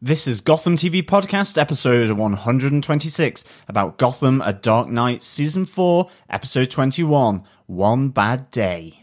This is Gotham TV Podcast, episode 126, about Gotham A Dark Knight, season 4, episode 21, One Bad Day.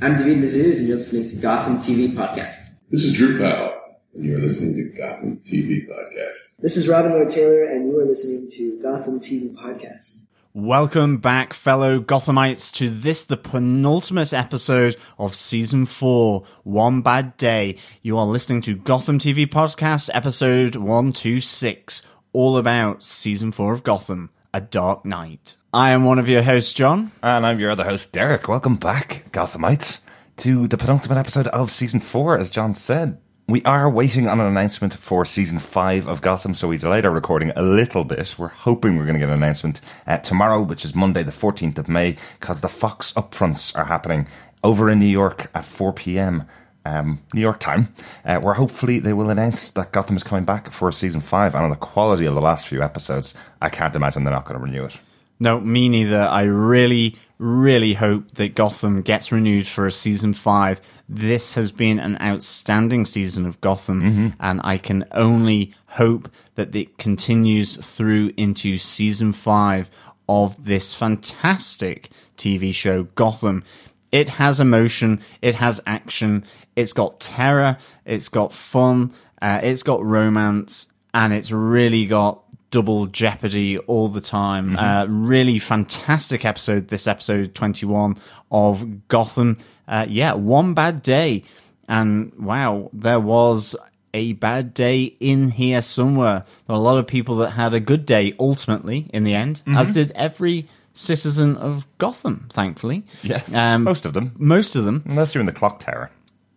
I'm David Mazouz, and you're listening to Gotham TV Podcast. This is Drew Powell, and you are listening to Gotham TV Podcast. This is Robin Lord Taylor, and you are listening to Gotham TV Podcast. Welcome back, fellow Gothamites, to this, the penultimate episode of season 4, One Bad Day. You are listening to Gotham TV Podcast, episode 126, all about season 4 of Gotham, A Dark Knight. I am one of your hosts, John. And I'm your other host, Derek. Welcome back, Gothamites, to the penultimate episode of season four, as John said. We are waiting on an announcement for season five of Gotham, so we delayed our recording a little bit. We're hoping we're going to get an announcement uh, tomorrow, which is Monday, the 14th of May, because the Fox upfronts are happening over in New York at 4 p.m. Um, New York time, uh, where hopefully they will announce that Gotham is coming back for season five. And on the quality of the last few episodes, I can't imagine they're not going to renew it. No, me neither. I really, really hope that Gotham gets renewed for a season five. This has been an outstanding season of Gotham, and I can only hope that it continues through into season five of this fantastic TV show, Gotham. It has emotion, it has action, it's got terror, it's got fun, uh, it's got romance, and it's really got double jeopardy all the time. Uh, really fantastic episode. This episode 21 of Gotham. Uh, yeah, one bad day. And wow, there was a bad day in here somewhere. There were a lot of people that had a good day ultimately in the end, as did every citizen of Gotham, thankfully. Yes, Um, most of them, Most of them. unless you're in the clock tower.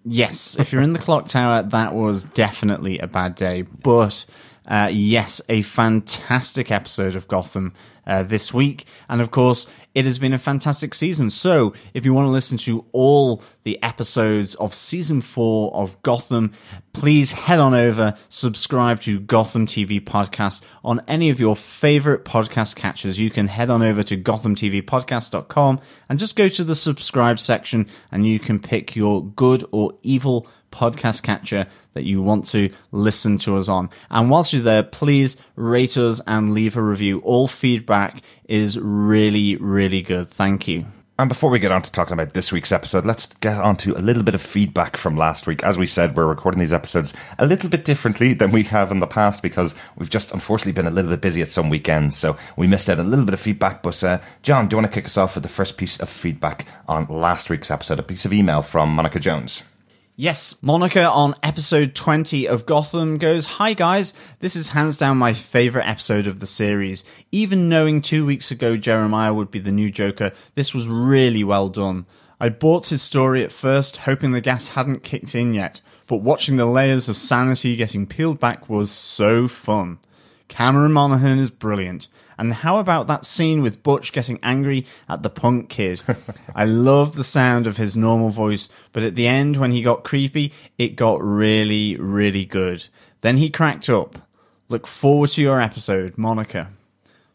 Yes, if you're in the clock tower, that was definitely a bad day. But uh, yes, a fantastic episode of Gotham uh, this week, and of course, it has been a fantastic season. So, if you want to listen to all the episodes of season four of Gotham, please head on over, subscribe to Gotham TV Podcast on any of your favorite podcast catchers. You can head on over to gothamtvpodcast.com and just go to the subscribe section and you can pick your good or evil podcast catcher that you want to listen to us on. And whilst you're there, please rate us and leave a review. All feedback is really, really good. Thank you. And before we get on to talking about this week's episode, let's get on to a little bit of feedback from last week. As we said, we're recording these episodes a little bit differently than we have in the past because we've just unfortunately been a little bit busy at some weekends. So we missed out a little bit of feedback. But uh, John, do you want to kick us off with the first piece of feedback on last week's episode? A piece of email from Monica Jones. Yes, Monica on episode 20 of Gotham goes, Hi guys, this is hands down my favourite episode of the series. Even knowing two weeks ago Jeremiah would be the new Joker, this was really well done. I bought his story at first, hoping the gas hadn't kicked in yet, but watching the layers of sanity getting peeled back was so fun. Cameron Monaghan is brilliant. And how about that scene with Butch getting angry at the punk kid? I love the sound of his normal voice, but at the end, when he got creepy, it got really, really good. Then he cracked up. Look forward to your episode, Monica.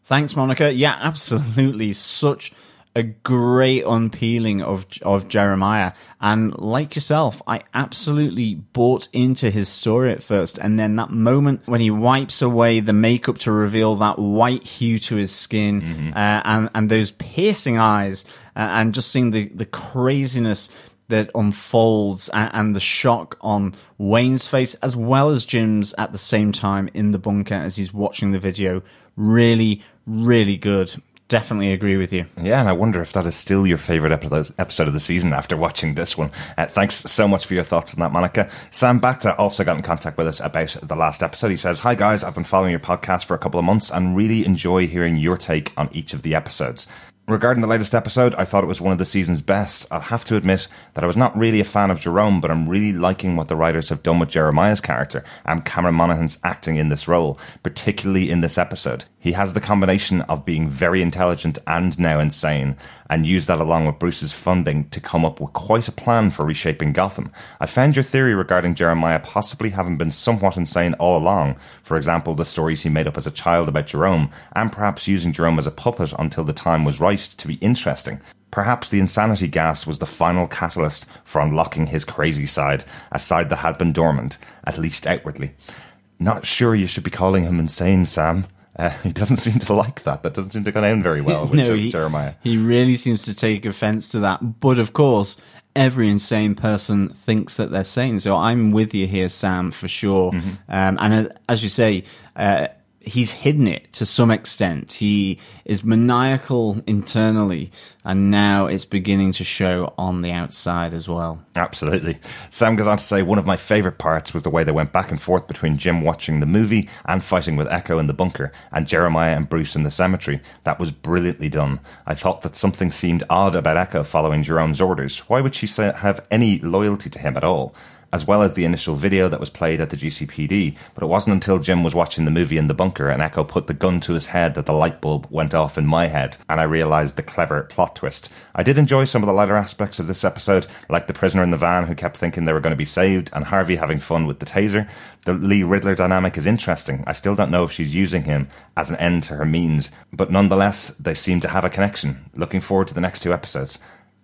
Thanks, Monica. Yeah, absolutely. Such a great unpeeling of of Jeremiah. And like yourself, I absolutely bought into his story at first. And then that moment when he wipes away the makeup to reveal that white hue to his skin, uh, and and those piercing eyes, uh, and just seeing the the craziness that unfolds and, and the shock on Wayne's face as well as Jim's at the same time in the bunker as he's watching the video. Really, really good. Definitely agree with you. Yeah, and I wonder if that is still your favorite episode of the season after watching this one. Uh, thanks so much for your thoughts on that, Monica. Sam Bacta also got in contact with us about the last episode. He says, Hi guys, I've been following your podcast for a couple of months and really enjoy hearing your take on each of the episodes. Regarding the latest episode, I thought it was one of the season's best. I'll have to admit that I was not really a fan of Jerome, but I'm really liking what the writers have done with Jeremiah's character and Cameron Monaghan's acting in this role, particularly in this episode. He has the combination of being very intelligent and now insane, and used that along with Bruce's funding to come up with quite a plan for reshaping Gotham. I found your theory regarding Jeremiah possibly having been somewhat insane all along, for example, the stories he made up as a child about Jerome, and perhaps using Jerome as a puppet until the time was right to be interesting. Perhaps the insanity gas was the final catalyst for unlocking his crazy side, a side that had been dormant, at least outwardly. Not sure you should be calling him insane, Sam. Uh, he doesn't seem to like that. That doesn't seem to go down very well with Jer- he, Jeremiah. He really seems to take offense to that. But of course, every insane person thinks that they're sane. So I'm with you here, Sam, for sure. Mm-hmm. Um, and uh, as you say, uh, he's hidden it to some extent. He is maniacal internally, and now it's beginning to show on the outside as well. Absolutely. Sam goes on to say one of my favourite parts was the way they went back and forth between Jim watching the movie and fighting with Echo in the bunker, and Jeremiah and Bruce in the cemetery. That was brilliantly done. I thought that something seemed odd about Echo following Jerome's orders. Why would she have any loyalty to him at all? As well as the initial video that was played at the GCPD. But it wasn't until Jim was watching the movie in the bunker and Echo put the gun to his head that the light bulb went off in my head, and I realised the clever plot twist. I did enjoy some of the lighter aspects of this episode, like the prisoner in the van who kept thinking they were going to be saved, and Harvey having fun with the taser. The Lee Riddler dynamic is interesting. I still don't know if she's using him as an end to her means, but nonetheless, they seem to have a connection. Looking forward to the next two episodes.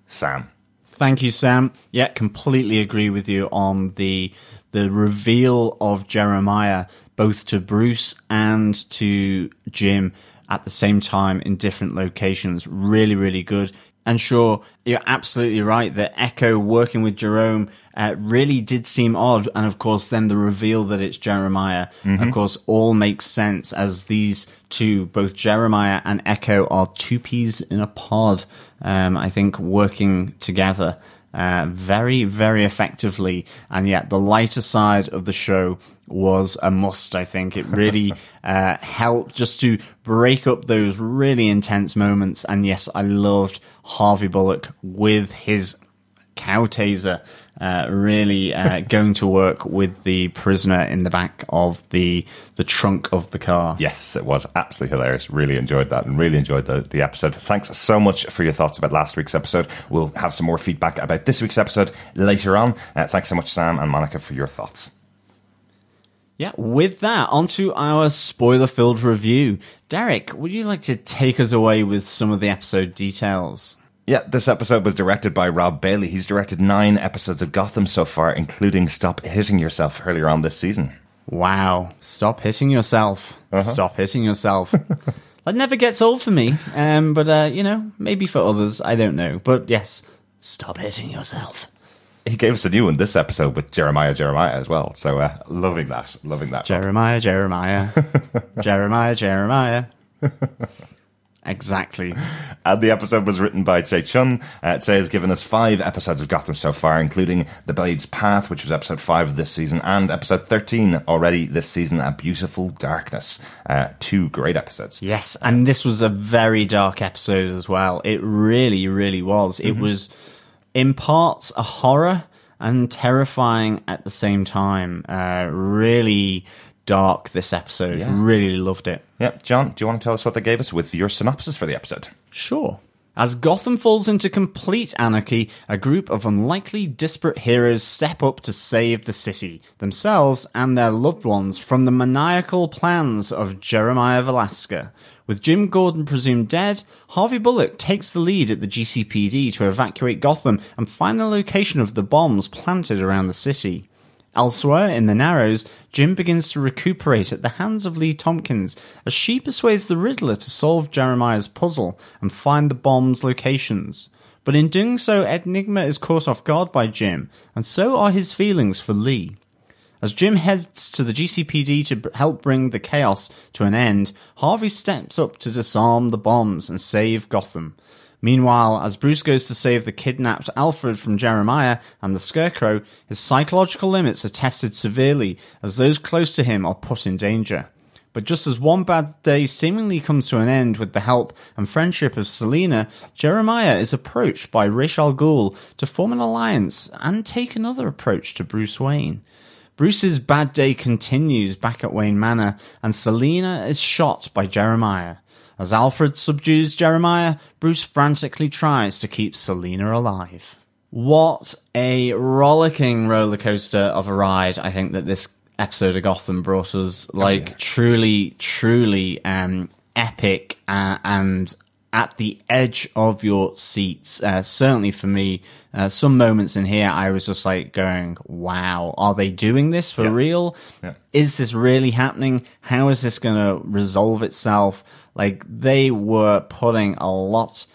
Sam. Thank you, Sam. Yeah, completely agree with you on the the reveal of Jeremiah, both to Bruce and to Jim at the same time in different locations. Really, really good. And sure, you're absolutely right that Echo working with Jerome uh, really did seem odd. And of course, then the reveal that it's Jeremiah, of course, all makes sense as these two, both Jeremiah and Echo, are two peas in a pod. Um, I think working together uh, very, very effectively. And yet, the lighter side of the show was a must. I think it really uh, helped just to break up those really intense moments. And yes, I loved Harvey Bullock with his cow taser, uh, really uh, going to work with the prisoner in the back of the the trunk of the car. Yes, it was absolutely hilarious. Really enjoyed that and really enjoyed the, the episode. Thanks so much for your thoughts about last week's episode. We'll have some more feedback about this week's episode later on. Uh, thanks so much, Sam and Monica, for your thoughts. Yeah, with that, onto our spoiler filled review. Derek, would you like to take us away with some of the episode details? Yeah, this episode was directed by Rob Bailey. He's directed nine episodes of Gotham so far, including Stop Hitting Yourself earlier on this season. Wow. Stop hitting yourself. Stop hitting yourself. that never gets old for me. Um, but, uh, you know, maybe for others. I don't know. But yes, stop hitting yourself. He gave us a new one this episode with Jeremiah Jeremiah as well. So uh, loving that, loving that. Jeremiah, Jeremiah. Jeremiah, Jeremiah. Exactly. And the episode was written by Tze Chun. Uh, Tse has given us five episodes of Gotham so far, including The Blade's Path, which was episode five of this season, and episode 13 already this season, A Beautiful Darkness. Uh, two great episodes. Yes, and this was a very dark episode as well. It really, really was. It was, in parts, a horror and terrifying at the same time. Uh, really dark, this episode. Really loved it. Yep. John, do you want to tell us what they gave us with your synopsis for the episode? Sure. As Gotham falls into complete anarchy, a group of unlikely, disparate heroes step up to save the city, themselves and their loved ones from the maniacal plans of Jeremiah Valeska. With Jim Gordon presumed dead, Harvey Bullock takes the lead at the GCPD to evacuate Gotham and find the location of the bombs planted around the city. Elsewhere, in the Narrows, Jim begins to recuperate at the hands of Lee Tompkins as she persuades the Riddler to solve Jeremiah's puzzle and find the bomb's locations. But in doing so, Nygma is caught off guard by Jim, and so are his feelings for Lee. As Jim heads to the GCPD to help bring the chaos to an end, Harvey steps up to disarm the bombs and save Gotham. Meanwhile, as Bruce goes to save the kidnapped Alfred from Jeremiah and the Scarecrow, his psychological limits are tested severely as those close to him are put in danger. But just as one bad day seemingly comes to an end with the help and friendship of Selina, Jeremiah is approached by Ra's al Ghul to form an alliance and take another approach to Bruce Wayne. Bruce's bad day continues back at Wayne Manor, and Selina is shot by Jeremiah. As Alfred subdues Jeremiah, Bruce frantically tries to keep Selina alive. What a rollicking roller coaster of a ride I think that this episode of Gotham brought us. Like, truly, truly um, epic uh, and at the edge of your seats. Uh, certainly for me, uh, some moments in here, I was just like going, wow, are they doing this for Yeah. real? Yeah. Is this really happening? How is this going to resolve itself? Like they were putting a lot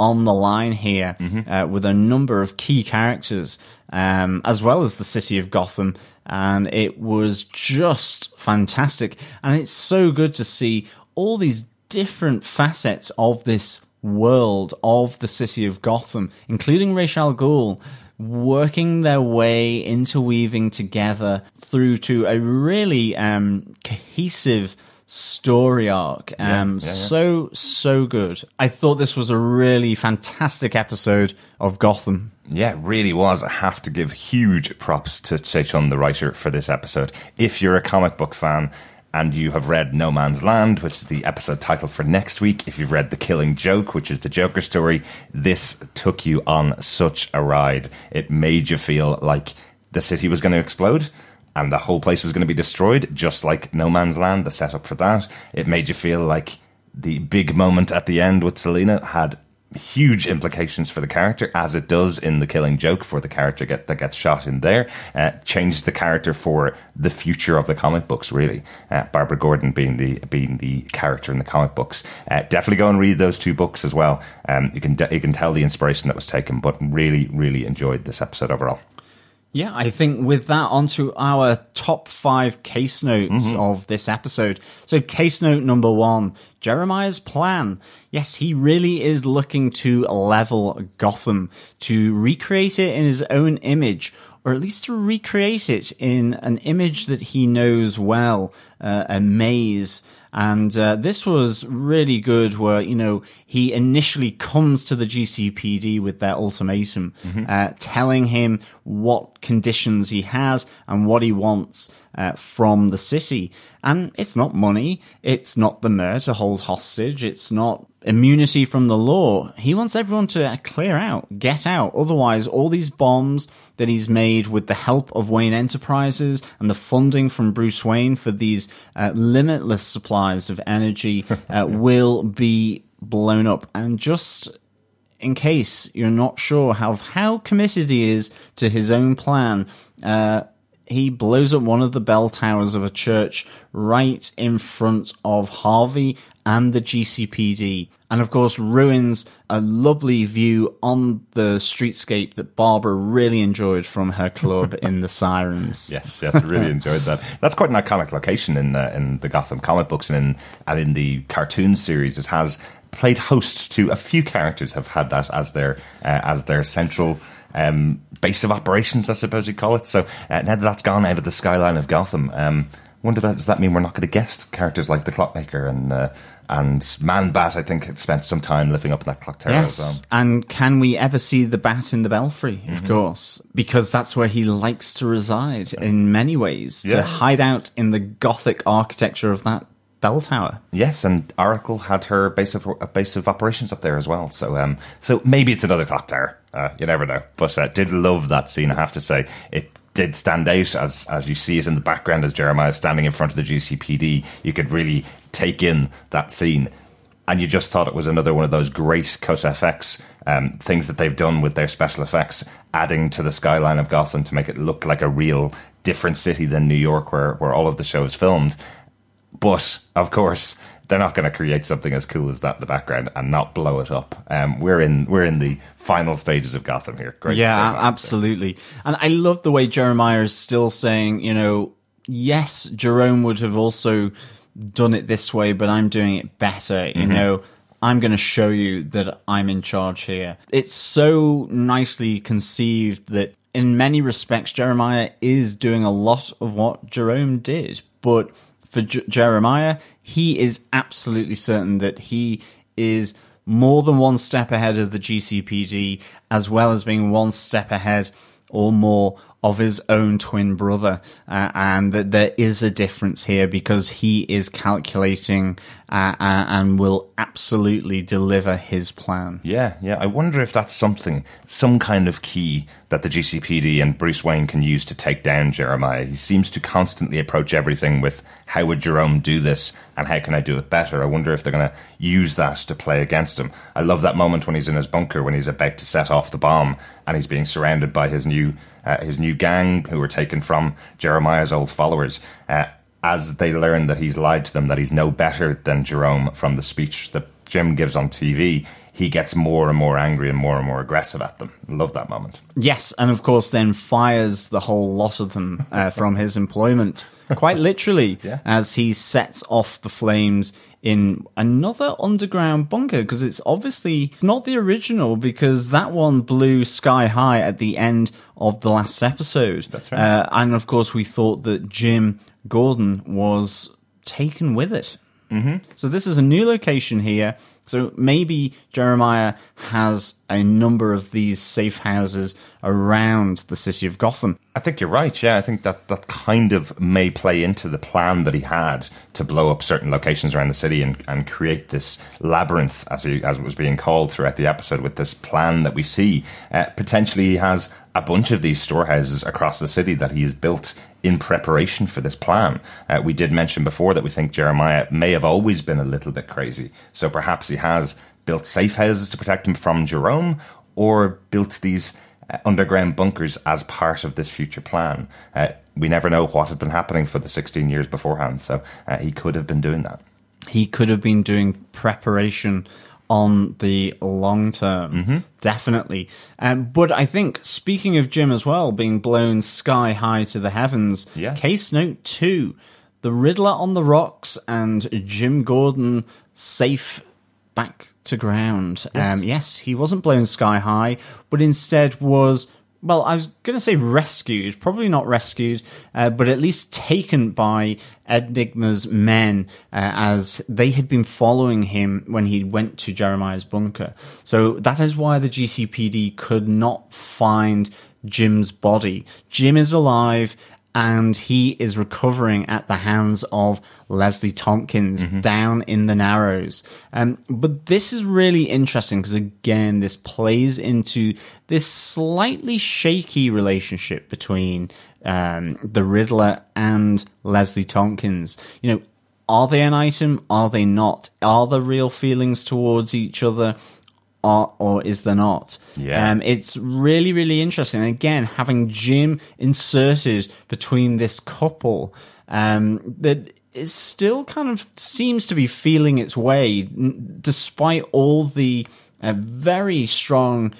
on the line here uh, with a number of key characters, um, as well as the city of Gotham. And it was just fantastic. And it's so good to see all these different facets of this world of the city of Gotham, including Ra's al Ghul, working their way interweaving together through to a really um, cohesive story arc. Um, yeah, yeah. So, so good. I thought this was a really fantastic episode of Gotham. Yeah, it really was. I have to give huge props to Tze Chun, the writer, for this episode. If you're a comic book fan and you have read No Man's Land, which is the episode title for next week, if you've read The Killing Joke, which is the Joker story, this took you on such a ride. It made you feel like the city was going to explode and the whole place was going to be destroyed, just like No Man's Land, the setup for that. It made you feel like the big moment at the end with Selina had huge implications for the character, as it does in the Killing Joke for the character get, that gets shot in there. Uh, changed the character for the future of the comic books, really. Uh, Barbara Gordon being the being the character in the comic books. Uh, definitely go and read those two books as well. Um, you can de- you can tell the inspiration that was taken, but really really enjoyed this episode overall. Yeah, I think with that, onto our top five case notes of this episode. So, case note number one Jeremiah's plan. Yes, he really is looking to level Gotham, to recreate it in his own image, or at least to recreate it in an image that he knows well, uh, a maze. And uh, this was really good where, you know, he initially comes to the GCPD with their ultimatum, uh, telling him what conditions he has and what he wants uh, from the city. And it's not money. It's not the mayor to hold hostage. It's not immunity from the law. He wants everyone to clear out, get out. Otherwise, all these bombs that he's made with the help of Wayne Enterprises and the funding from Bruce Wayne for these uh, limitless supplies of energy uh, will be blown up. And just in case you're not sure how how committed he is to his own plan, uh, he blows up one of the bell towers of a church right in front of Harvey and the GCPD, and of course ruins a lovely view on the streetscape that Barbara really enjoyed from her club in the Sirens. Yes, yes, really enjoyed that. That's quite an iconic location in uh, in the Gotham comic books and in and in the cartoon series. It has played host to a few characters have had that as their uh, as their central um, base of operations, I suppose you call it. So uh, now that that's gone out of the skyline of Gotham, um, wonder that does that mean we're not going to get characters like the Clockmaker and uh, and Man Bat? I think had spent some time living up in that clock tower as well. Yes. And can we ever see the bat in the belfry? Of course. Because that's where he likes to reside in many ways, Yeah. to hide out in the gothic architecture of that bell tower. Yes, and Oracle had her base of a base of operations up there as well. So, um, so maybe it's another clock tower. Uh, you never know. But uh, did love that scene. I have to say, it did stand out as as you see it in the background as Jeremiah standing in front of the GCPD. You could really take in that scene, and you just thought it was another one of those great COS FX um, things that they've done with their special effects, adding to the skyline of Gotham to make it look like a real different city than New York, where where all of the show is filmed. But of course, they're not going to create something as cool as that in the background and not blow it up. Um, we're in we're in the final stages of Gotham here. Great, Yeah, great absolutely. And I love the way Jeremiah is still saying, you know, yes, Jerome would have also done it this way, but I'm doing it better. You Mm-hmm. know, I'm going to show you that I'm in charge here. It's so nicely conceived that in many respects, Jeremiah is doing a lot of what Jerome did. But for J- Jeremiah, he is absolutely certain that he is more than one step ahead of the GCPD, as well as being one step ahead or more of his own twin brother, uh, and that there is a difference here because he is calculating uh, uh, and will absolutely deliver his plan. Yeah, yeah. I wonder if that's something, some kind of key that the GCPD and Bruce Wayne can use to take down Jeremiah. He seems to constantly approach everything with how would Jerome do this and how can I do it better? I wonder if they're going to use that to play against him. I love that moment when he's in his bunker when he's about to set off the bomb and he's being surrounded by his new uh, his new gang who were taken from Jeremiah's old followers. Uh, as they learn that he's lied to them, that he's no better than Jerome from the speech that Jim gives on TV, he gets more and more angry and more and more aggressive at them. Love that moment. Yes, and of course, then fires the whole lot of them uh, from his employment, quite literally, Yeah. as he sets off the flames in another underground bunker because it's obviously not the original because that one blew sky high at the end of the last episode. That's right. Uh, and of course, we thought that Jim Gordon was taken with it. Mm-hmm. So this is a new location here. So maybe Jeremiah has a number of these safe houses around the city of Gotham. I think you're right. Yeah, I think that that kind of may play into the plan that he had to blow up certain locations around the city and, and create this labyrinth, as he, as it was being called throughout the episode, with this plan that we see. Uh, potentially, he has a bunch of these storehouses across the city that he has built in preparation for this plan. Uh, we did mention before that we think Jeremiah may have always been a little bit crazy, so perhaps he has built safe houses to protect him from Jerome, or built these uh, underground bunkers as part of this future plan. Uh, we never know what had been happening for the 16 years beforehand, so uh, he could have been doing that. He could have been doing preparation on the long term, definitely. Um, but I think, speaking of Jim as well, being blown sky high to the heavens, Yeah. case note two, the Riddler on the rocks and Jim Gordon safe back to ground. Yes, um, yes he wasn't blown sky high, but instead was. Well, I was going to say rescued, probably not rescued, uh, but at least taken by Nygma's men uh, as they had been following him when he went to Jeremiah's bunker. So that is why the GCPD could not find Jim's body. Jim is alive and he is recovering at the hands of Leslie Tompkins down in the Narrows. Um, but this is really interesting because again, this plays into this slightly shaky relationship between um, the Riddler and Leslie Tompkins. You know, are they an item? Are they not? Are there real feelings towards each other? Or, or is there not? Yeah. Um, it's really, really interesting. And again, having Jim inserted between this couple, um, that is still kind of seems to be feeling its way, n- despite all the uh, very strong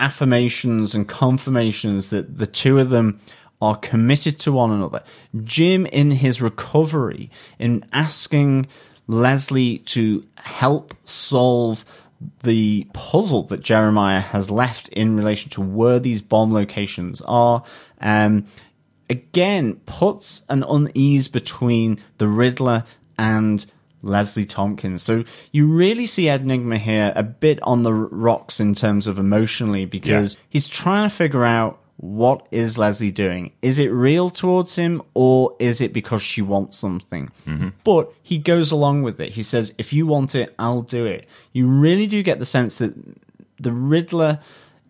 affirmations and confirmations that the two of them are committed to one another. Jim, in his recovery, in asking Leslie to help solve the puzzle that Jeremiah has left in relation to where these bomb locations are, um, again puts an unease between the Riddler and Leslie Tompkins. So you really see Nygma here a bit on the rocks in terms of emotionally because Yeah. he's trying to figure out what is Leslie doing? Is it real towards him or is it because she wants something? Mm-hmm. But he goes along with it. He says, if you want it, I'll do it. You really do get the sense that the Riddler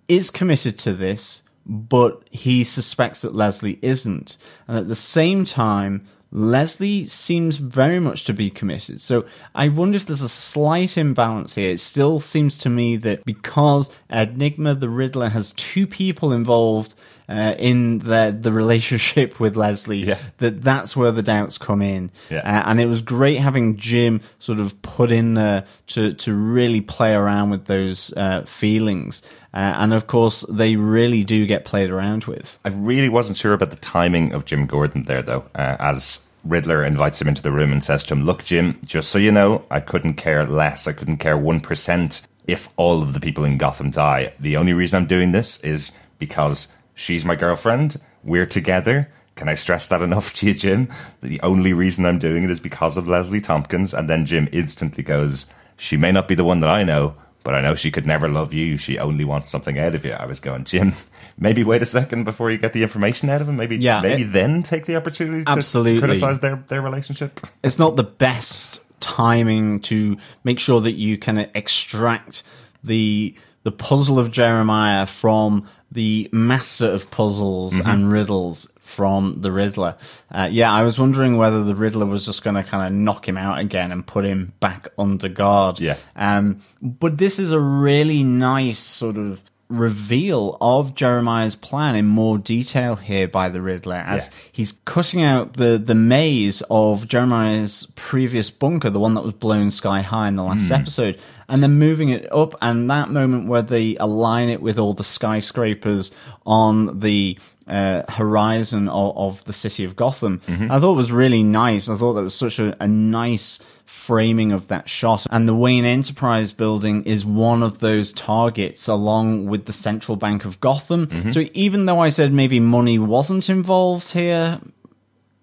is committed to this, but he suspects that Leslie isn't. And at the same time, Leslie seems very much to be committed. So I wonder if there's a slight imbalance here. It still seems to me that because Nygma the Riddler has two people involved uh, in the the relationship with Leslie, Yeah. that that's where the doubts come in. Yeah. Uh, and it was great having Jim sort of put in there to to really play around with those uh, feelings. Uh, and of course, they really do get played around with. I really wasn't sure about the timing of Jim Gordon there, though, uh, as Riddler invites him into the room and says to him, Look, Jim, just so you know, I couldn't care less. I couldn't care 1% if all of the people in Gotham die. The only reason I'm doing this is because she's my girlfriend. We're together. Can I stress that enough to you, Jim? The only reason I'm doing it is because of Leslie Tompkins. And then Jim instantly goes, She may not be the one that I know, but I know she could never love you. She only wants something out of you. I was going, Jim, maybe wait a second before you get the information out of him. Maybe, Yeah, maybe it- then take the opportunity to, Absolutely. to criticize their, their relationship. it's not the best timing to make sure that you can extract the the puzzle of Jeremiah from the master of puzzles and riddles from the Riddler. Uh, yeah, I was wondering whether the Riddler was just going to kind of knock him out again and put him back under guard. Yeah. Um, but this is a really nice sort of reveal of Jeremiah's plan in more detail here by the Riddler as Yeah. he's cutting out the, the maze of Jeremiah's previous bunker, the one that was blown sky high in the last hmm. episode, and then moving it up. And that moment where they align it with all the skyscrapers on the uh, horizon of, of the city of Gotham, I thought it was really nice. I thought that was such a, a nice framing of that shot. And the Wayne Enterprise building is one of those targets along with the Central Bank of Gotham. So even though I said maybe money wasn't involved here,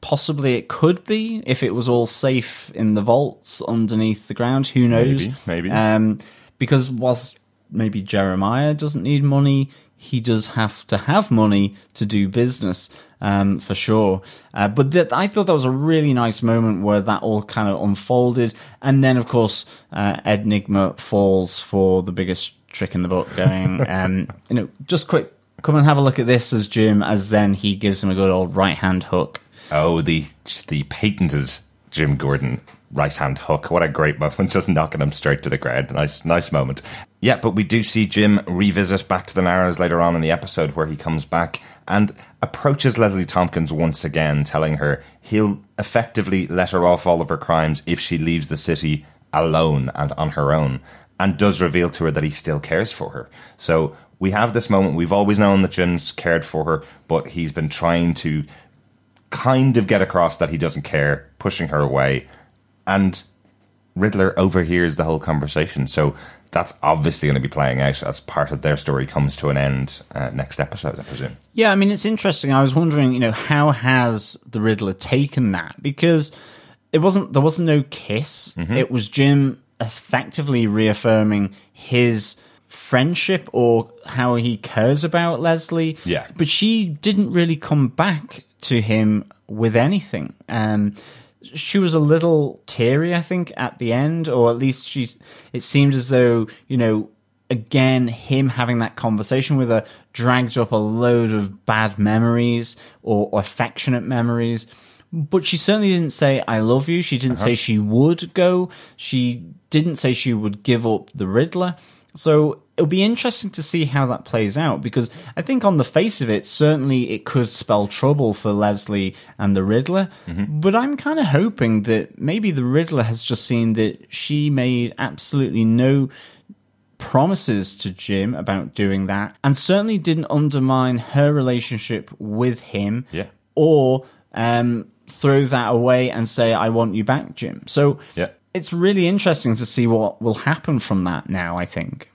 possibly it could be if it was all safe in the vaults underneath the ground. Who knows? Maybe, maybe. Um, because whilst maybe Jeremiah doesn't need money, he does have to have money to do business, um, for sure. Uh, but that, I thought that was a really nice moment where that all kind of unfolded. And then, of course, uh, Ed Nygma falls for the biggest trick in the book going, um, you know, just quick, come and have a look at this as Jim, as then he gives him a good old right hand hook. Oh, the the patented Jim Gordon right hand hook. What a great moment, just knocking him straight to the ground. Nice, nice moment. Yeah, but we do see Jim revisit back to the Narrows later on in the episode where he comes back and approaches Leslie Tompkins once again, telling her he'll effectively let her off all of her crimes if she leaves the city alone and on her own, and does reveal to her that he still cares for her. So we have this moment. We've always known that Jim's cared for her, but he's been trying to kind of get across that he doesn't care, pushing her away. And Riddler overhears the whole conversation. So that's obviously going to be playing out as part of their story comes to an end uh, next episode, I presume. Yeah, I mean, it's interesting. I was wondering, you know, how has the Riddler taken that? Because it wasn't, there wasn't no kiss. It was Jim effectively reaffirming his friendship or how he cares about Leslie. Yeah. But she didn't really come back to him with anything. Um, she was a little teary, I think, at the end, or at least she. It seemed as though you know, again, him having that conversation with her dragged up a load of bad memories or, or affectionate memories. But she certainly didn't say "I love you." She didn't say she would go. She didn't say she would give up the Riddler. So it'll be interesting to see how that plays out because I think on the face of it, certainly it could spell trouble for Leslie and the Riddler. But I'm kind of hoping that maybe the Riddler has just seen that she made absolutely no promises to Jim about doing that and certainly didn't undermine her relationship with him Yeah. or um, throw that away and say, I want you back, Jim. So Yeah. It's really interesting to see what will happen from that now, I think.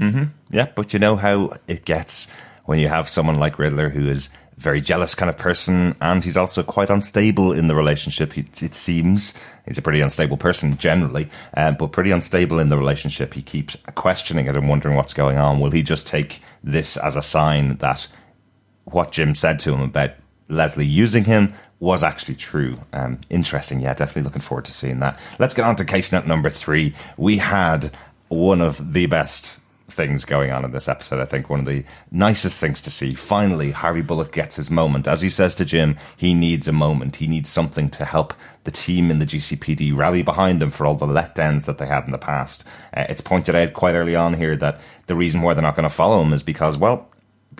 Yeah, but you know how it gets when you have someone like Riddler who is very jealous kind of person and he's also quite unstable in the relationship. It, it seems he's a pretty unstable person generally, um, but pretty unstable in the relationship. He keeps questioning it and wondering what's going on. Will he just take this as a sign that what Jim said to him about Leslie using him was actually true. Um, interesting. Yeah, definitely looking forward to seeing that. Let's get on to case note number three. We had one of the best things going on in this episode. I think one of the nicest things to see. Finally, Harvey Bullock gets his moment. As he says to Jim, he needs a moment. He needs something to help the team in the GCPD rally behind him for all the letdowns that they had in the past. Uh, it's pointed out quite early on here that the reason why they're not going to follow him is because, well,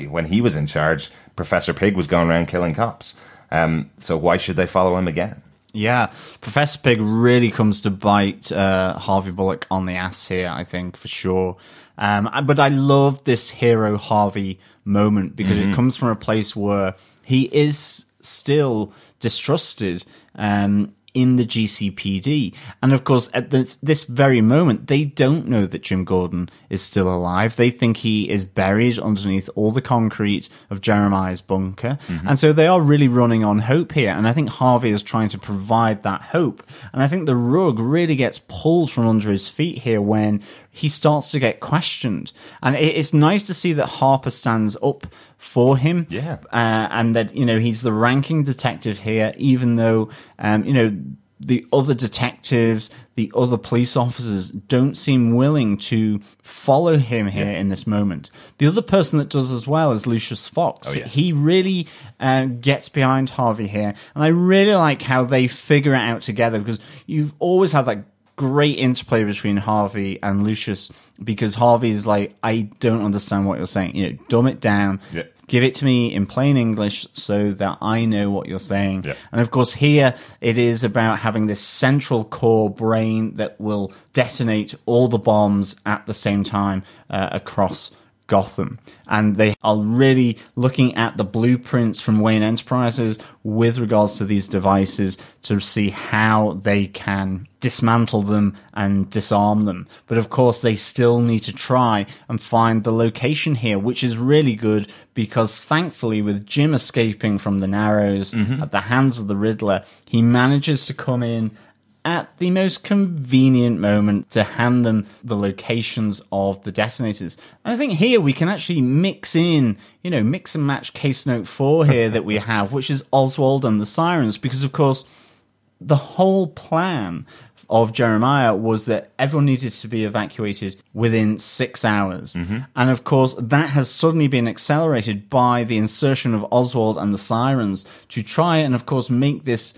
when he was in charge, Professor Pig was going around killing cops. Um, so why should they follow him again? Yeah, Professor Pig really comes to bite uh, Harvey Bullock on the ass here, I think, for sure. Um, but I love this hero Harvey moment because it comes from a place where he is still distrusted. Um, in the GCPD. And of course, at this, this very moment, they don't know that Jim Gordon is still alive. They think he is buried underneath all the concrete of Jeremiah's bunker. Mm-hmm. And so they are really running on hope here. And I think Harvey is trying to provide that hope. And I think the rug really gets pulled from under his feet here when he starts to get questioned. And it, it's nice to see that Harper stands up for him. Yeah. Uh, and that, you know, he's the ranking detective here, even though, um, you know, the other detectives, the other police officers don't seem willing to follow him here in this moment. The other person that does as well is Lucius Fox. yeah. He really uh, gets behind Harvey here. And I really like how they figure it out together because you've always had that great interplay between Harvey and Lucius because Harvey is like, I don't understand what you're saying. You know, dumb it down. Yeah. Give it to me in plain English so that I know what you're saying. Yeah. And of course, here it is about having this central core brain that will detonate all the bombs at the same time uh, across Gotham. And they are really looking at the blueprints from Wayne Enterprises with regards to these devices to see how they can dismantle them and disarm them. But of course, they still need to try and find the location here, which is really good because thankfully, with Jim escaping from the Narrows mm-hmm. at the hands of the Riddler, he manages to come in at the most convenient moment to hand them the locations of the detonators. And I think here we can actually mix in, you know, mix and match case note four here that we have, which is Oswald and the Sirens, because of course, the whole plan of Jeremiah was that everyone needed to be evacuated within six hours. Mm-hmm. And of course, that has suddenly been accelerated by the insertion of Oswald and the Sirens to try and, of course, make this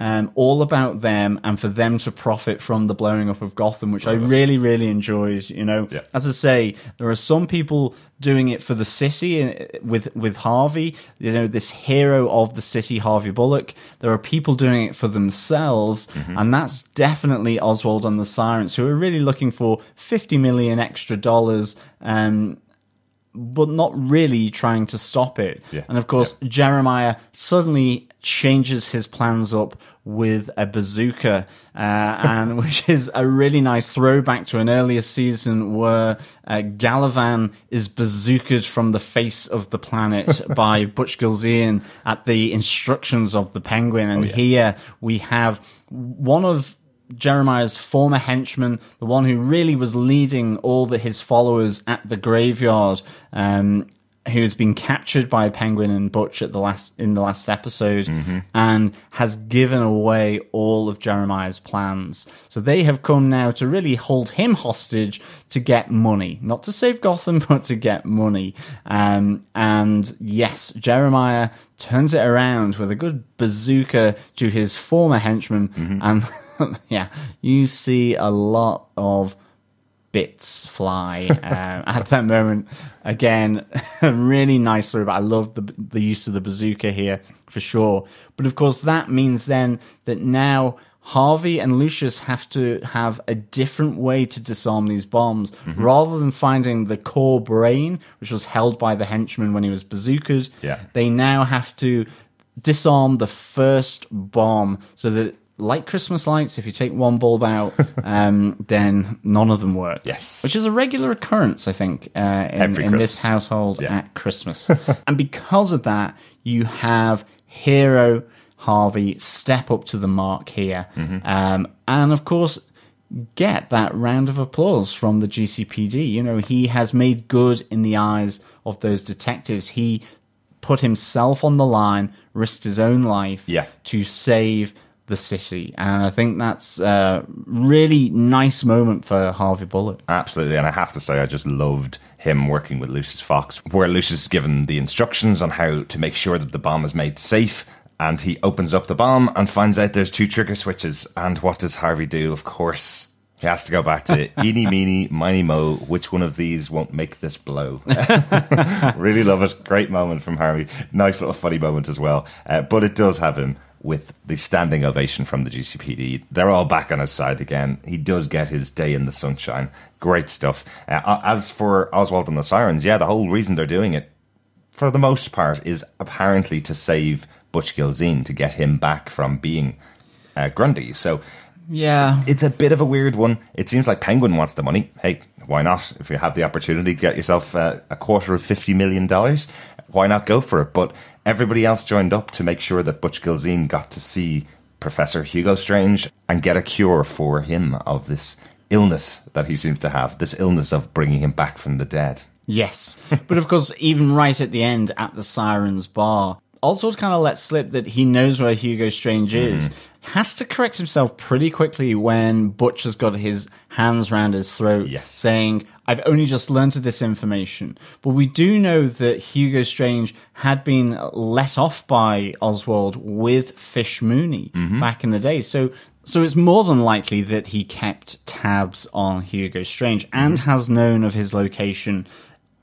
um, all about them and for them to profit from the blowing up of Gotham, which I really, really enjoyed. You know, Yeah. as I say, there are some people doing it for the city uh, with with Harvey. You know, this hero of the city, Harvey Bullock. There are people doing it for themselves, and that's definitely Oswald and the Sirens, who are really looking for fifty million extra dollars. Um, but not really trying to stop it. Yeah. And of course, Jeremiah suddenly changes his plans up with a bazooka, uh, and which is a really nice throwback to an earlier season where uh, Galavan is bazookaed from the face of the planet by Butch Gilzean at the instructions of the Penguin. And here we have one of Jeremiah's former henchman, the one who really was leading all the, his followers at the graveyard, um, who's been captured by Penguin and Butch at the last in the last episode, and has given away all of Jeremiah's plans. So they have come now to really hold him hostage to get money, not to save Gotham, but to get money. Um, and yes, Jeremiah turns it around with a good bazooka to his former henchman, and yeah, you see a lot of bits fly uh, at that moment. Again, really nice but I love the the use of the bazooka here for sure. But of course, that means then that now Harvey and Lucius have to have a different way to disarm these bombs, rather than finding the core brain, which was held by the henchman when he was bazookaed. Yeah. They now have to disarm the first bomb so that like Christmas lights, if you take one bulb out, um, then none of them work. Yes. Which is a regular occurrence, I think, uh, in, in this household Yeah. at Christmas. and because of that, you have hero Harvey step up to the mark here. Mm-hmm. Um, and of course, get that round of applause from the GCPD. You know, he has made good in the eyes of those detectives. He put himself on the line, risked his own life Yeah. to save the city. And I think that's a really nice moment for Harvey Bullock. Absolutely, and I have to say, I just loved him working with Lucius Fox, where Lucius is given the instructions on how to make sure that the bomb is made safe. And he opens up the bomb and finds out there's two trigger switches. And what does Harvey do? Of course, he has to go back to eeny, meeny, miny, mo. Which one of these won't make this blow? really love it. Great moment from Harvey. Nice little funny moment as well. Uh, but it does have him with the standing ovation from the GCPD. They're all back on his side again. He does get his day in the sunshine. Great stuff. Uh, as for Oswald and the Sirens, yeah, the whole reason they're doing it, for the most part, is apparently to save Butch Gilzean, to get him back from being uh, Grundy. So Yeah. it's a bit of a weird one. It seems like Penguin wants the money. Hey, why not? If you have the opportunity to get yourself uh, a quarter of $50 million, why not go for it? But everybody else joined up to make sure that Butch Gilzean got to see Professor Hugo Strange and get a cure for him of this illness that he seems to have, this illness of bringing him back from the dead. Yes. but of course, even right at the end at the Sirens Bar, Oswald kind of lets slip that he knows where Hugo Strange is. Mm-hmm. Has to correct himself pretty quickly when Butch has got his hands round his throat, Yes. saying, I've only just learned of this information. But we do know that Hugo Strange had been let off by Oswald with Fish Mooney mm-hmm. back in the day. So so it's more than likely that he kept tabs on Hugo Strange and mm-hmm. has known of his location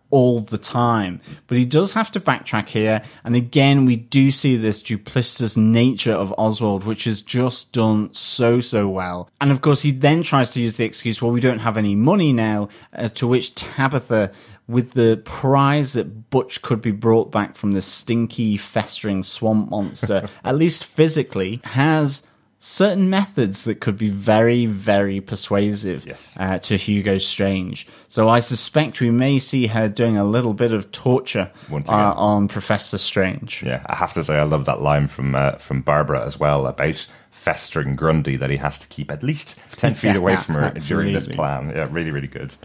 all the time. But he does have to backtrack here. And again, we do see this duplicitous nature of Oswald, which is just done so, so well. And of course, he then tries to use the excuse, well, we don't have any money now, uh, to which Tabitha, with the prize that Butch could be brought back from this stinky, festering swamp monster, at least physically, has certain methods that could be very, very persuasive Yes. uh, to Hugo Strange. So I suspect we may see her doing a little bit of torture uh, on Professor Strange. Yeah, I have to say I love that line from uh, from Barbara as well about festering Grundy that he has to keep at least ten feet away from her during this plan. Yeah, really, really good.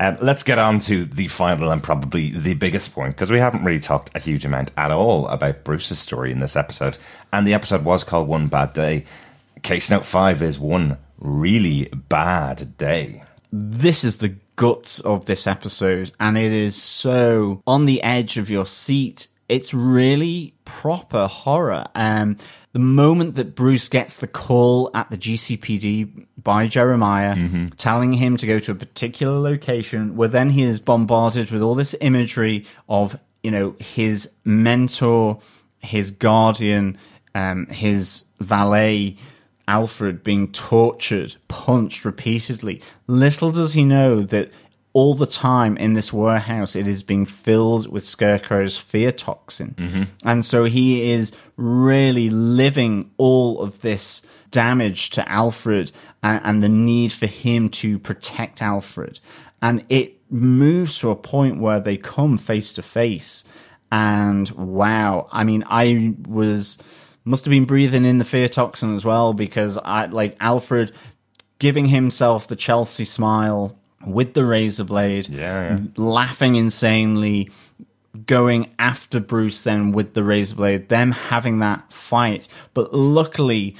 Um, let's get on to the final and probably the biggest point because we haven't really talked a huge amount at all about Bruce's story in this episode, and the episode was called One Bad Day. Case note five is one really bad day. This is the guts of this episode, and it is so on the edge of your seat. It's really proper horror. Um, the moment that Bruce gets the call at the GCPD by Jeremiah, telling him to go to a particular location, where then he is bombarded with all this imagery of, you know, his mentor, his guardian, um, his valet, Alfred being tortured, punched repeatedly. Little does he know that all the time in this warehouse it is being filled with Scarecrow's fear toxin. Mm-hmm. And so he is really living all of this damage to Alfred and, and the need for him to protect Alfred. And it moves to a point where they come face to face. And wow, I mean, I was must have been breathing in the fear toxin as well because I like Alfred giving himself the Chelsea smile with the razor blade, Yeah, yeah. laughing insanely, going after Bruce then with the razor blade, them having that fight. But luckily,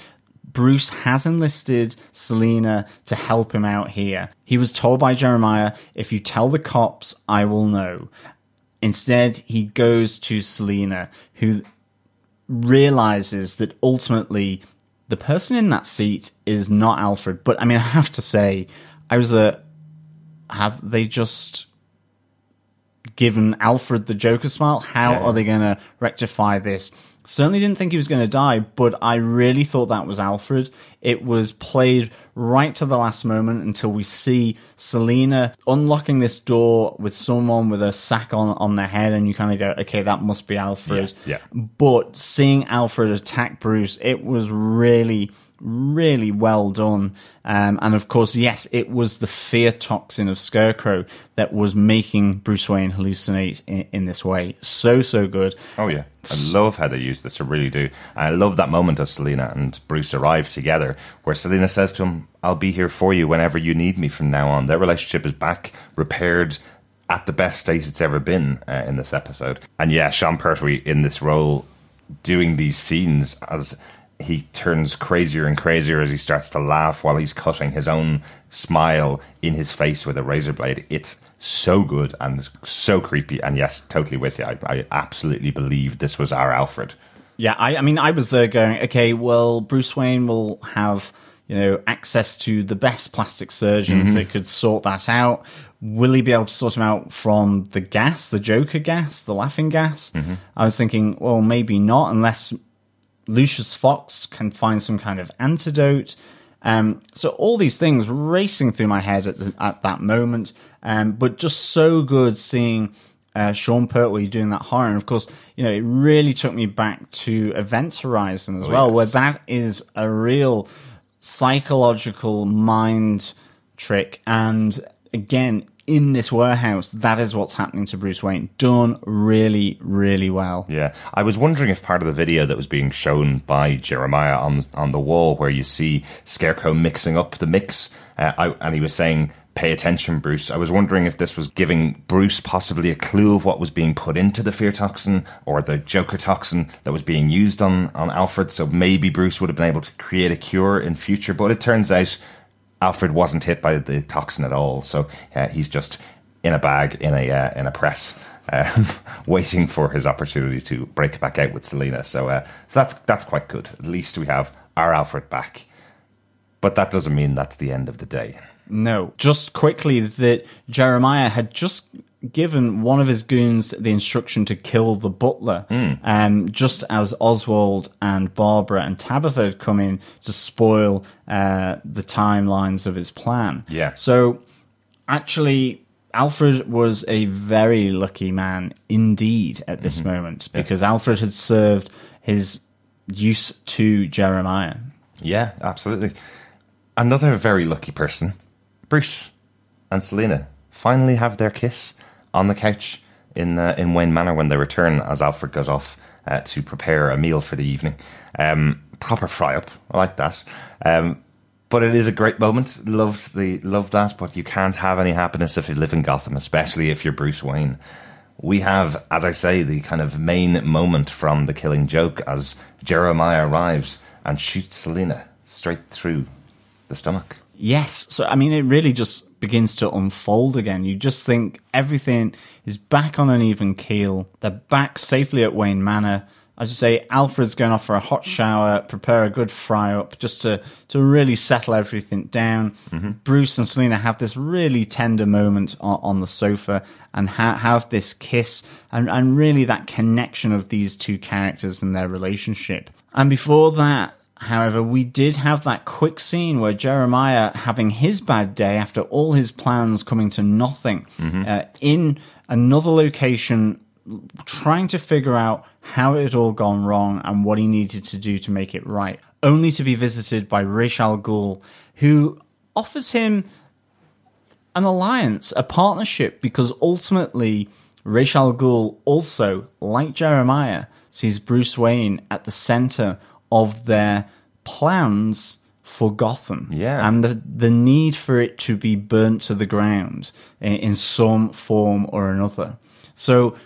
Bruce has enlisted Selina to help him out here. He was told by Jeremiah, if you tell the cops, I will know. Instead, he goes to Selina, who realizes that ultimately the person in that seat is not Alfred. But I mean, I have to say, I was a have they just given Alfred the Joker smile? How Yeah. are they going to rectify this? Certainly didn't think he was going to die, but I really thought that was Alfred. It was played right to the last moment until we see Selina unlocking this door with someone with a sack on, on their head, and you kind of go, okay, that must be Alfred. Yeah, yeah. But seeing Alfred attack Bruce, it was really, really well done. Um, and of course, yes, it was the fear toxin of Scarecrow that was making Bruce Wayne hallucinate in, in this way. So, so good. Oh yeah, I love how they use this. I really do. I love that moment as Selina and Bruce arrive together, where Selina says to him, "I'll be here for you whenever you need me from now on." Their relationship is back, repaired at the best state it's ever been uh, in this episode. And yeah, Sean Pertwee in this role, doing these scenes as he turns crazier and crazier as he starts to laugh while he's cutting his own smile in his face with a razor blade. It's so good and so creepy. And yes, totally with you. I, I absolutely believe this was our Alfred. Yeah, I, I mean, I was there going, okay, well, Bruce Wayne will have, you know, access to the best plastic surgeons mm-hmm. that could sort that out. Will he be able to sort him out from the gas, the Joker gas, the laughing gas? Mm-hmm. I was thinking, well, maybe not, unless Lucius Fox can find some kind of antidote. Um, so all these things racing through my head at, the, at that moment, um, but just so good seeing uh, Sean Pertwee doing that horror. And of course, you know, it really took me back to Event Horizon as well, yes. where that is a real psychological mind trick. And again, in this warehouse, that is what's happening to Bruce Wayne. Done really, really well. Yeah, I was wondering if part of the video that was being shown by Jeremiah on on the wall, where you see Scarecrow mixing up the mix, uh, I, and he was saying, "Pay attention, Bruce." I was wondering if this was giving Bruce possibly a clue of what was being put into the fear toxin or the Joker toxin that was being used on on Alfred. So maybe Bruce would have been able to create a cure in future, but it turns out. Alfred wasn't hit by the toxin at all, so uh, he's just in a bag in a uh, in a press, um, waiting for his opportunity to break back out with Selina. So, uh, so that's that's quite good. At least we have our Alfred back, but that doesn't mean that's the end of the day. No, just quickly that Jeremiah had just given one of his goons the instruction to kill the butler, um, just as Oswald and Barbara and Tabitha had come in to spoil uh, the timelines of his plan. Yeah. So actually, Alfred was a very lucky man indeed at this moment because Alfred had served his use to Jeremiah. Yeah, absolutely. Another very lucky person, Bruce and Selina, finally have their kiss on the couch in uh, in Wayne Manor when they return as Alfred goes off uh, to prepare a meal for the evening. Um, proper fry up, I like that. Um, but it is a great moment. Loved the loved that. But you can't have any happiness if you live in Gotham, especially if you're Bruce Wayne. We have, as I say, the kind of main moment from the Killing Joke as Jeremiah arrives and shoots Selina straight through the stomach. Yes. So, I mean, it really just begins to unfold again. You just think everything is back on an even keel. They're back safely at Wayne Manor. As you say, Alfred's going off for a hot shower, prepare a good fry up just to, to really settle everything down. Mm-hmm. Bruce and Selina have this really tender moment on, on the sofa and ha- have this kiss and, and really that connection of these two characters and their relationship. And before that, However, we did have that quick scene where Jeremiah, having his bad day after all his plans coming to nothing, uh, in another location, trying to figure out how it had all gone wrong and what he needed to do to make it right, only to be visited by Ra's al Ghul, who offers him an alliance, a partnership, because ultimately Ra's al Ghul also, like Jeremiah, sees Bruce Wayne at the center of their plans for Gotham. Yeah. And the, the need for it to be burnt to the ground in, in some form or another. So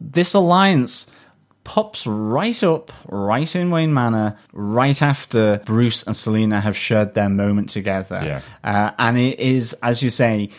this alliance pops right up, right in Wayne Manor, right after Bruce and Selina have shared their moment together. Yeah. Uh, and it is, as you say,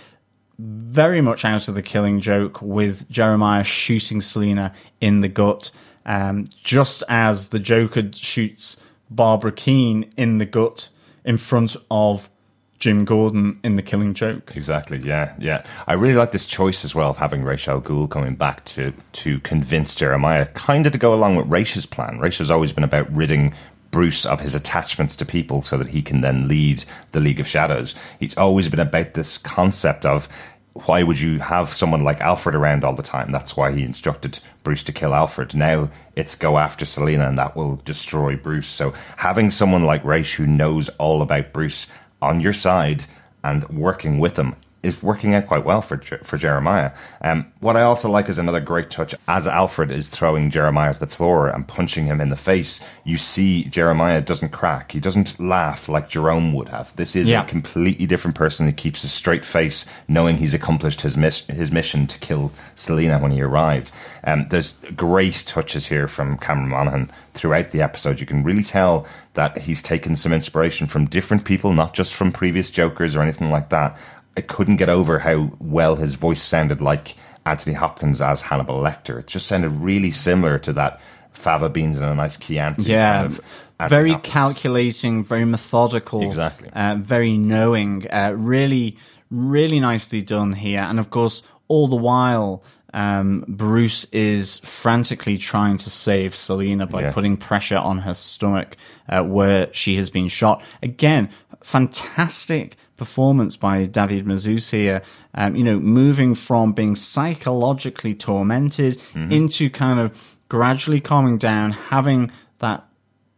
very much out of the killing joke with Jeremiah shooting Selina in the gut, um, just as the Joker shoots Barbara Keene in the gut in front of Jim Gordon in the killing joke. Exactly. Yeah, yeah. I really like this choice as well of having Ra's al Ghul coming back to to convince Jeremiah, kind of to go along with Rachel's plan. Rachel's always been about ridding Bruce of his attachments to people so that he can then lead the League of Shadows. He's always been about this concept of why would you have someone like Alfred around all the time? That's why he instructed Bruce to kill Alfred. Now it's go after Selina and that will destroy Bruce. So having someone like Ra's who knows all about Bruce on your side and working with him is working out quite well for for Jeremiah. Um, what I also like is another great touch as Alfred is throwing Jeremiah to the floor and punching him in the face. You see Jeremiah doesn't crack. He doesn't laugh like Jerome would have. This is Yeah. a completely different person who keeps a straight face, knowing he's accomplished his miss- his mission to kill Selina when he arrived. Um, there's great touches here from Cameron Monaghan throughout the episode. You can really tell that he's taken some inspiration from different people, not just from previous Jokers or anything like that. I couldn't get over how well his voice sounded like Anthony Hopkins as Hannibal Lecter. It just sounded really similar to that fava beans and a nice Chianti. Yeah, kind of very Hopkins. calculating, very methodical, Exactly. uh, very knowing. Uh, really, really nicely done here. And of course, all the while, um, Bruce is frantically trying to save Selina by Yeah. putting pressure on her stomach uh, where she has been shot. Again, fantastic performance by David Mazouz here. Um, you know, moving from being psychologically tormented into kind of gradually calming down, having that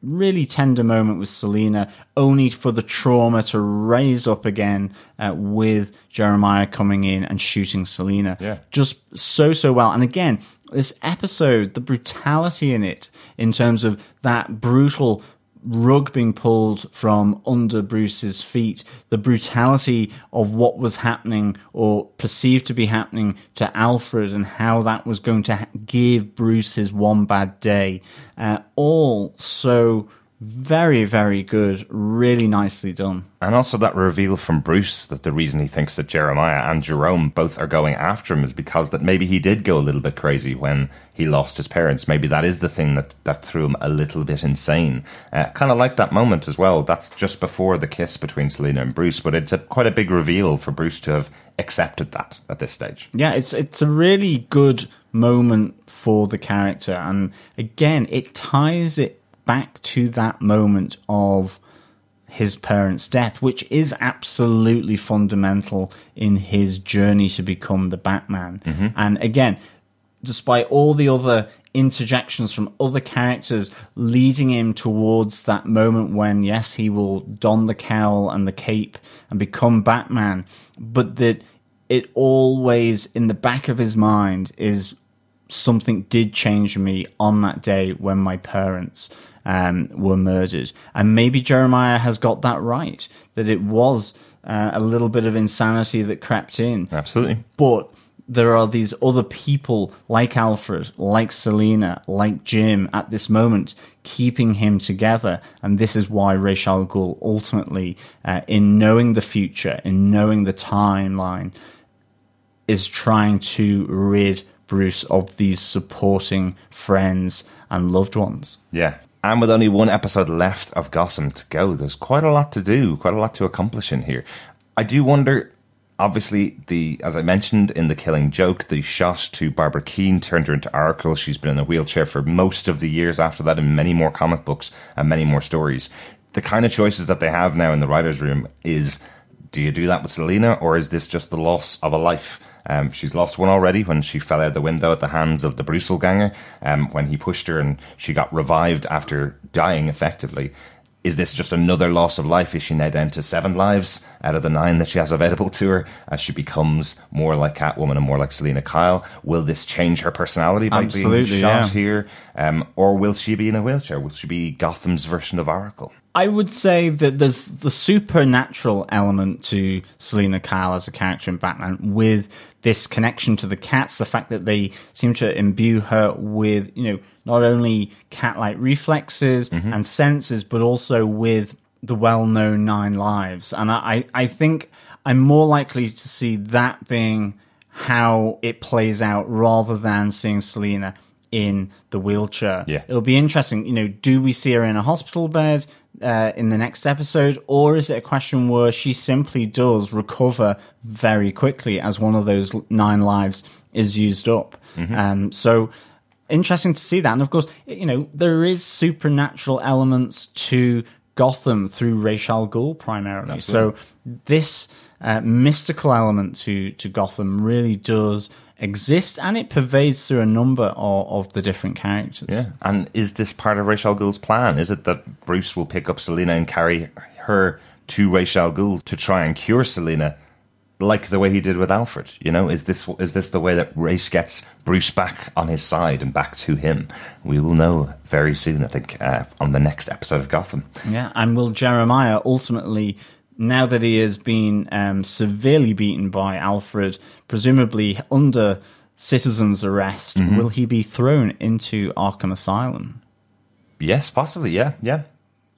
really tender moment with Selina, only for the trauma to raise up again uh, with Jeremiah coming in and shooting Selina. Yeah. Just so, so well. And again, this episode, the brutality in it, in terms of that brutal rug being pulled from under Bruce's feet, the brutality of what was happening or perceived to be happening to Alfred and how that was going to give Bruce his one bad day. Uh, all so very, very good, really nicely done. And also that reveal from Bruce that the reason he thinks that Jeremiah and Jerome both are going after him is because that maybe he did go a little bit crazy when he lost his parents. Maybe that is the thing that, that threw him a little bit insane. Uh, kind of like that moment as well. That's just before the kiss between Selina and Bruce, but it's a, quite a big reveal for Bruce to have accepted that at this stage. Yeah, it's it's a really good moment for the character, and again, it ties it back to that moment of his parents' death, which is absolutely fundamental in his journey to become the Batman. Mm-hmm. And again, despite all the other interjections from other characters leading him towards that moment when, yes, he will don the cowl and the cape and become Batman, but that it always in the back of his mind is something did change me on that day when my parents um, were murdered. And maybe Jeremiah has got that right, that it was uh, a little bit of insanity that crept in. Absolutely. But there are these other people like Alfred, like Selina, like Jim at this moment keeping him together. And this is why Ra's al Ghul ultimately, uh, in knowing the future, in knowing the timeline, is trying to rid Bruce of these supporting friends and loved ones. Yeah. And with only one episode left of Gotham to go, there's quite a lot to do, quite a lot to accomplish in here. I do wonder, obviously, the as I mentioned in the Killing Joke, the shot to Barbara Keane turned her into Oracle. She's been in a wheelchair for most of the years after that in many more comic books and many more stories. The kind of choices that they have now in the writer's room is do you do that with Selina, or is this just the loss of a life? Um, she's lost one already when she fell out the window at the hands of the Bruselganger, um, when he pushed her and she got revived after dying effectively. Is this just another loss of life? Is she now down to seven lives out of the nine that she has available to her as she becomes more like Catwoman and more like Selina Kyle? Will this change her personality by Absolutely, being shot yeah. here? Um, or will she be in a wheelchair? Will she be Gotham's version of Oracle? I would say that there's the supernatural element to Selina Kyle as a character in Batman with this connection to the cats, the fact that they seem to imbue her with, you know, not only cat like reflexes mm-hmm. and senses, but also with the well known nine lives. And I, I think I'm more likely to see that being how it plays out rather than seeing Selina in the wheelchair. Yeah. It'll be interesting, you know, do we see her in a hospital bed uh, in the next episode, or is it a question where she simply does recover very quickly as one of those nine lives is used up? Um, so interesting to see that. And of course, you know, there is supernatural elements to Gotham through Ra's al Ghul primarily. So this uh, mystical element to to Gotham really does exist, and it pervades through a number of, of the different characters. Yeah. And is this part of Ra's al Ghul's plan? Is it that Bruce will pick up Selina and carry her to Ra's al Ghul to try and cure Selina, like the way he did with Alfred? You know, is this is this the way that Ra's gets Bruce back on his side and back to him? We will know very soon, I think, uh, on the next episode of Gotham. Yeah, and will Jeremiah ultimately, now that he has been um, severely beaten by Alfred, presumably under citizen's arrest, will he be thrown into Arkham Asylum? Yes, possibly. Yeah, yeah.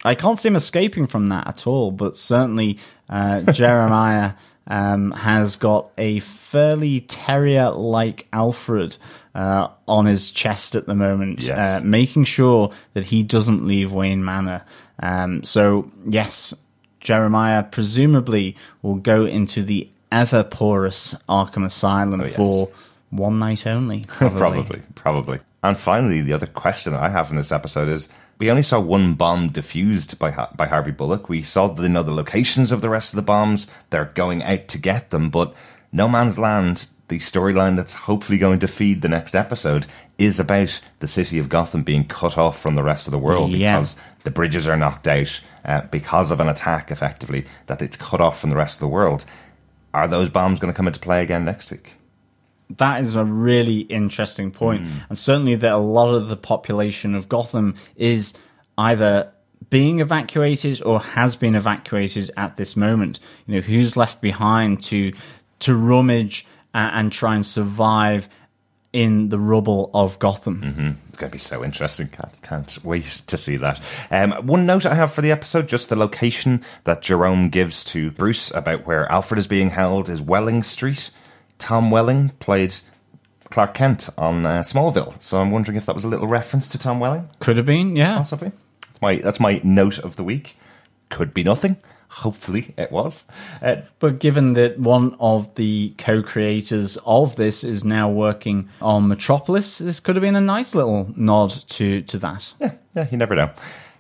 I can't see him escaping from that at all, but certainly uh, Jeremiah um, has got a fairly terrier like Alfred uh, on his chest at the moment, Yes. uh, making sure that he doesn't leave Wayne Manor. Um, so, yes, Jeremiah presumably will go into the ever porous Arkham Asylum Oh, yes. for one night only. Probably. Probably, probably. And finally, the other question I have in this episode is we only saw one bomb defused by ha- by Harvey Bullock. We saw the, you know the locations of the rest of the bombs. They're going out to get them, but No Man's Land, the storyline that's hopefully going to feed the next episode, is about the city of Gotham being cut off from the rest of the world Yeah. because the bridges are knocked out uh, because of an attack, effectively that it's cut off from the rest of the world. Are those bombs going to come into play again next week? that is a really interesting point. and certainly that a lot of the population of Gotham is either being evacuated or has been evacuated at this moment. You know, who's left behind to to rummage uh, and try and survive in the rubble of Gotham? It's going to be so interesting. Can't, can't wait to see that. Um, one note I have for the episode just the location that Jerome gives to Bruce about where Alfred is being held is Welling Street. Tom Welling played Clark Kent on uh, Smallville. So I'm wondering if that was a little reference to Tom Welling, Could have been, yeah. possibly. That's my, that's my note of the week. Could be nothing. Hopefully it was. Uh, But given that one of the co-creators of this is now working on Metropolis, this could have been a nice little nod to to that. yeah, yeah, you never know.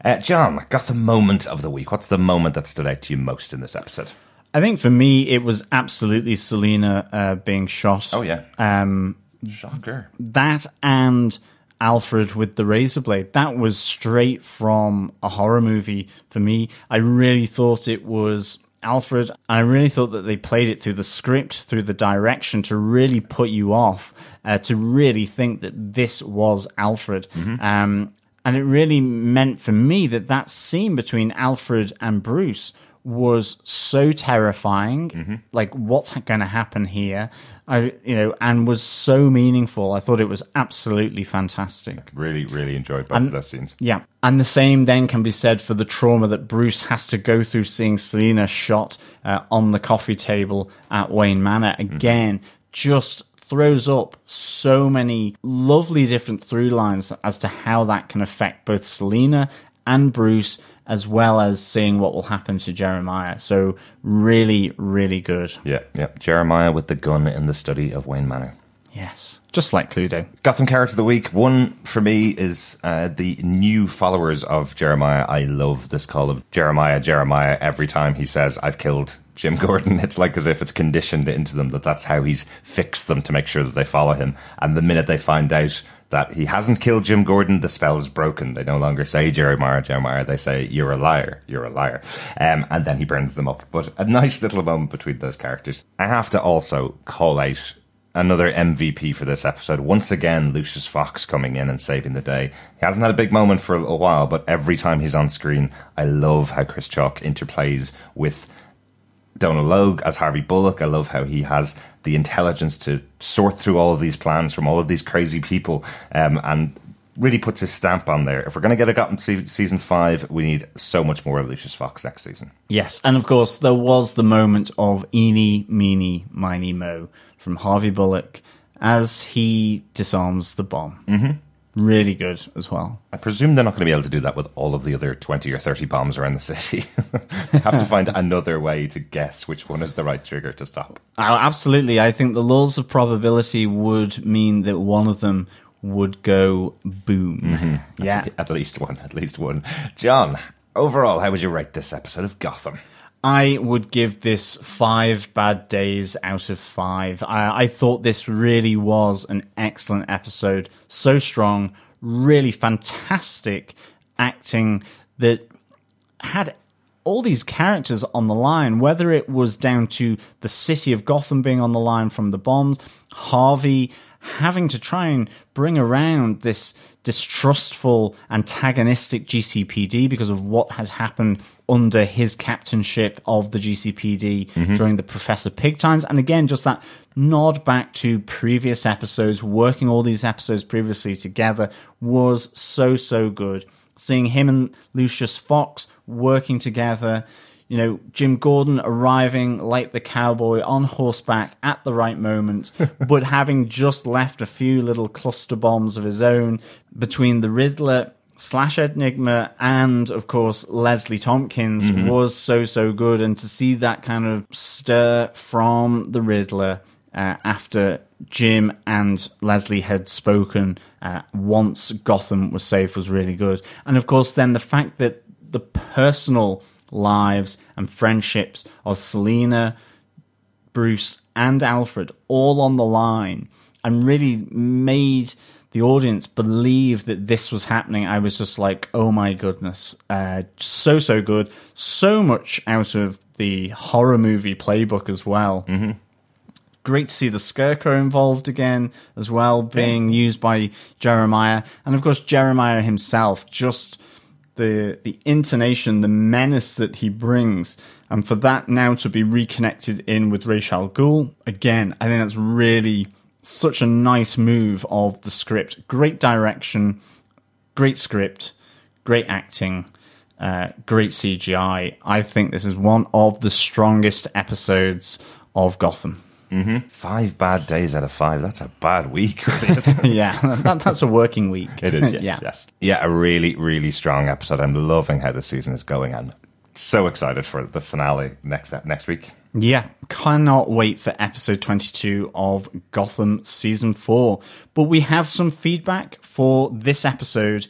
Uh, John, got the moment of the week. What's the moment that stood out to you most in this episode? I think for me, it was absolutely Selina uh, being shot. Oh, yeah. Um, Shocker. that and Alfred with the razor blade. That was straight from a horror movie for me. I really thought it was Alfred. and I really thought that they played it through the script, through the direction to really put you off, uh, to really think that this was Alfred. Um, and it really meant for me that that scene between Alfred and Bruce was so terrifying. Like, what's going to happen here? I, you know, and was so meaningful. I thought it was absolutely fantastic. Really, really enjoyed both of those scenes. Yeah. And the same then can be said for the trauma that Bruce has to go through seeing Selina shot uh, on the coffee table at Wayne Manor. Again, just throws up so many lovely different through lines as to how that can affect both Selina and Bruce, as well as seeing what will happen to Jeremiah. So, really, really good. Yeah, yeah. Jeremiah with the gun in the study of Wayne Manor. Yes. Just like Cluedo. Gotham character of the week. One for me is uh, the new followers of Jeremiah. I love this call of Jeremiah, Jeremiah. Every time he says, "I've killed Jim Gordon," it's like as if it's conditioned into them that that's how he's fixed them to make sure that they follow him. And the minute they find out that he hasn't killed Jim Gordon, the spell is broken. They no longer say Jeremiah, Jeremiah. They say, You're a liar, you're a liar. Um, and then he burns them up. But a nice little moment between those characters. I have to also call out another MVP for this episode. Once again, Lucius Fox coming in and saving the day. He hasn't had a big moment for a little while, but every time he's on screen, I love how Chris Chalk interplays with Donal Logue as Harvey Bullock. I love how he has the intelligence to sort through all of these plans from all of these crazy people um, and really puts his stamp on there. If we're going to get a Gotham se- season five, we need so much more Lucius Fox next season. Yes, and of course there was the moment of eeny, meeny, miny, mo from Harvey Bullock as he disarms the bomb. Mm-hmm. Really good as well. I presume they're not going to be able to do that with all of the other 20 or 30 bombs around the city. They have to find another way to guess which one is the right trigger to stop. Oh, absolutely. I think the laws of probability would mean that one of them would go boom. Mm-hmm. Yeah. At least one, at least one. John, overall, how would you rate this episode of Gotham? I would give this five bad days out of five. I, I thought this really was an excellent episode. So strong, really fantastic acting that had all these characters on the line, whether it was down to the city of Gotham being on the line from the bombs, Harvey having to try and bring around this distrustful, antagonistic GCPD because of what had happened under his captainship of the GCPD mm-hmm. during the Professor Pig times. And again, just that nod back to previous episodes, working all these episodes previously together was so, so good. Seeing him and Lucius Fox working together, you know, Jim Gordon arriving like the cowboy on horseback at the right moment, but having just left a few little cluster bombs of his own between the Riddler slash Enigma and of course Leslie Tompkins was so so good and to see that kind of stir from the Riddler uh, after Jim and Leslie had spoken uh, once Gotham was safe was really good. And of course, then the fact that the personal lives and friendships of Selina, Bruce, and Alfred all on the line and really made the audience believe that this was happening. I was just like, oh my goodness. Uh, so, so good. So much out of the horror movie playbook as well. Mm-hmm. Great to see the Scarecrow involved again as well, being used by Jeremiah. And of course, Jeremiah himself, just the the intonation, the menace that he brings, and for that now to be reconnected in with Ra's al Ghul again, I think that's really such a nice move of the script. Great direction, great script, great acting, uh, great CGI. I think this is one of the strongest episodes of Gotham. Mm-hmm. Five bad days out of five. That's a bad week. really, yeah, that, that's a working week. It is, yes, yeah. yes. Yeah, a really, really strong episode. I'm loving how the season is going. I'm so excited for the finale next next week. Yeah, cannot wait for episode 22 of Gotham season 4. But we have some feedback for this episode,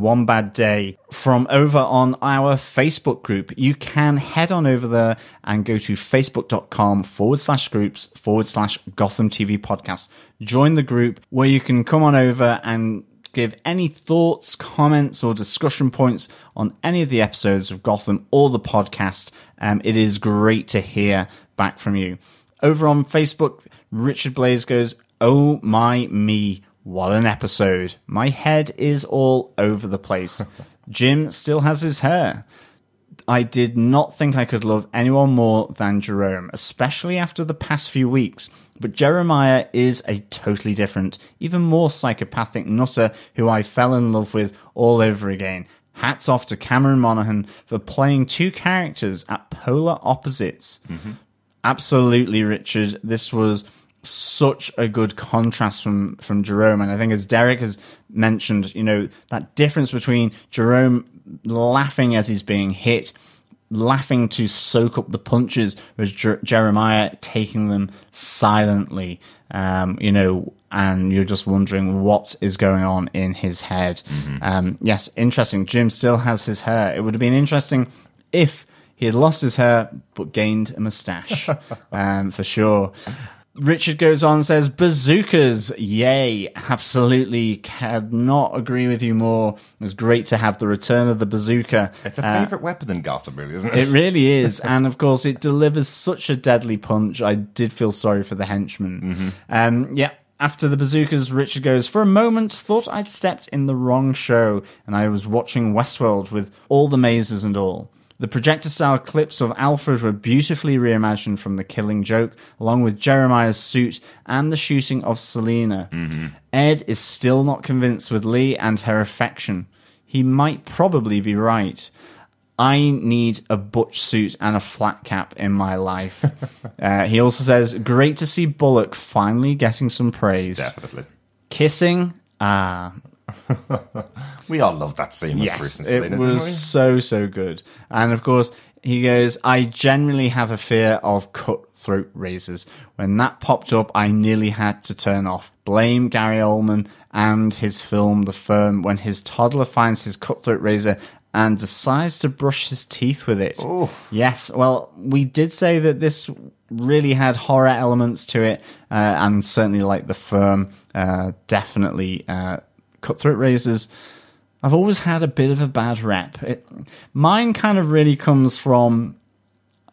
One Bad Day, from over on our Facebook group. You can head on over there and go to facebook.com forward slash groups forward slash Gotham TV podcast. Join the group where you can come on over and give any thoughts, comments, or discussion points on any of the episodes of Gotham or the podcast. Um, it is great to hear back from you. Over on Facebook, Richard Blaze goes, Oh my me, what an episode. My head is all over the place. Jim still has his hair. I did not think I could love anyone more than Jerome, especially after the past few weeks. But Jeremiah is a totally different, even more psychopathic nutter who I fell in love with all over again. Hats off to Cameron Monaghan for playing two characters at polar opposites. Mm-hmm. Absolutely, Richard. This was such a good contrast from from Jerome, and I think as Derek has mentioned, you know that difference between Jerome laughing as he's being hit, laughing to soak up the punches, whereas Jer- Jeremiah taking them silently. Um, you know, and you're just wondering what is going on in his head. Um, yes, interesting. Jim still has his hair. It would have been interesting if he had lost his hair but gained a mustache, um, for sure. Richard goes on and says, bazookas, yay, absolutely, cannot agree with you more. It was great to have the return of the bazooka. It's a Uh, favorite weapon in Gotham, really, isn't it? it really is. And of course, it delivers such a deadly punch. I did feel sorry for the henchman. Um, yeah. After the bazookas, Richard goes, For a moment, thought I'd stepped in the wrong show, and I was watching Westworld with all the mazes and all. The projector style clips of Alfred were beautifully reimagined from the killing joke, along with Jeremiah's suit and the shooting of Selina. Ed is still not convinced with Lee and her affection. He might probably be right. I need a butch suit and a flat cap in my life. uh, he also says, Great to see Bullock finally getting some praise. Definitely. Kissing, ah, We all love that scene with yes, Bruce and Selina, it was so so good. And of course, he goes, "I generally have a fear of cutthroat razors. When that popped up, I nearly had to turn off. Blame Gary Oldman and his film The Firm when his toddler finds his cutthroat razor." And decides to brush his teeth with it. Yes, well, we did say that this really had horror elements to it, uh, and certainly like the firm, uh, definitely uh, cutthroat razors. I've always had a bit of a bad rep. It, mine kind of really comes from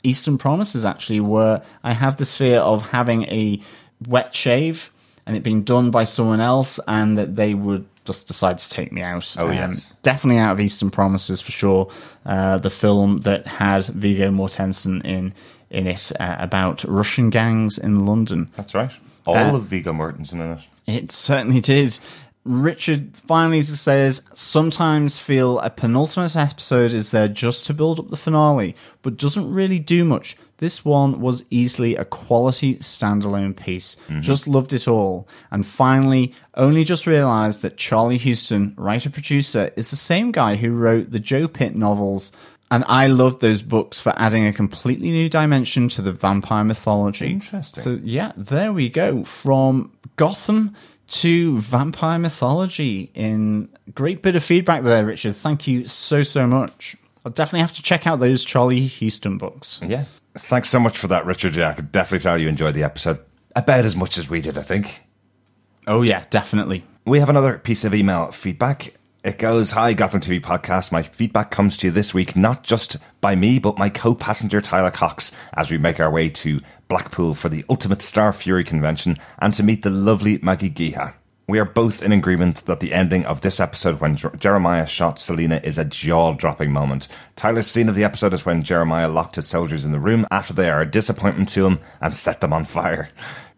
Eastern Promises, actually, where I have this fear of having a wet shave and it being done by someone else, and that they would just decide to take me out. Um, Oh, yes. definitely out of Eastern Promises for sure. Uh, the film that had Viggo Mortensen in in it uh, about Russian gangs in London. That's right. All Uh, of Viggo Mortensen in it. It certainly did. Richard finally says, sometimes feel a penultimate episode is there just to build up the finale, but doesn't really do much. This one was easily a quality standalone piece. Mm-hmm. Just loved it all. And finally, only just realized that Charlie Huston, writer producer, is the same guy who wrote the Joe Pitt novels And I love those books for adding a completely new dimension to the vampire mythology. Interesting. So yeah, there we go. From Gotham to vampire mythology in great bit of feedback there, Richard. Thank you so so much. I'll definitely have to check out those Charlie Huston books. Yeah. Thanks so much for that, Richard. Yeah, I could definitely tell you enjoyed the episode about as much as we did, I think. Oh yeah, definitely. We have another piece of email feedback. It goes, Hi, Gotham TV podcast. My feedback comes to you this week, not just by me, but my co passenger Tyler Cox, as we make our way to Blackpool for the Ultimate Starfury convention and to meet the lovely Maggie Geha. We are both in agreement that the ending of this episode when Jer- Jeremiah shot Selina is a jaw dropping moment. Tyler's scene of the episode is when Jeremiah locked his soldiers in the room after they are a disappointment to him and set them on fire.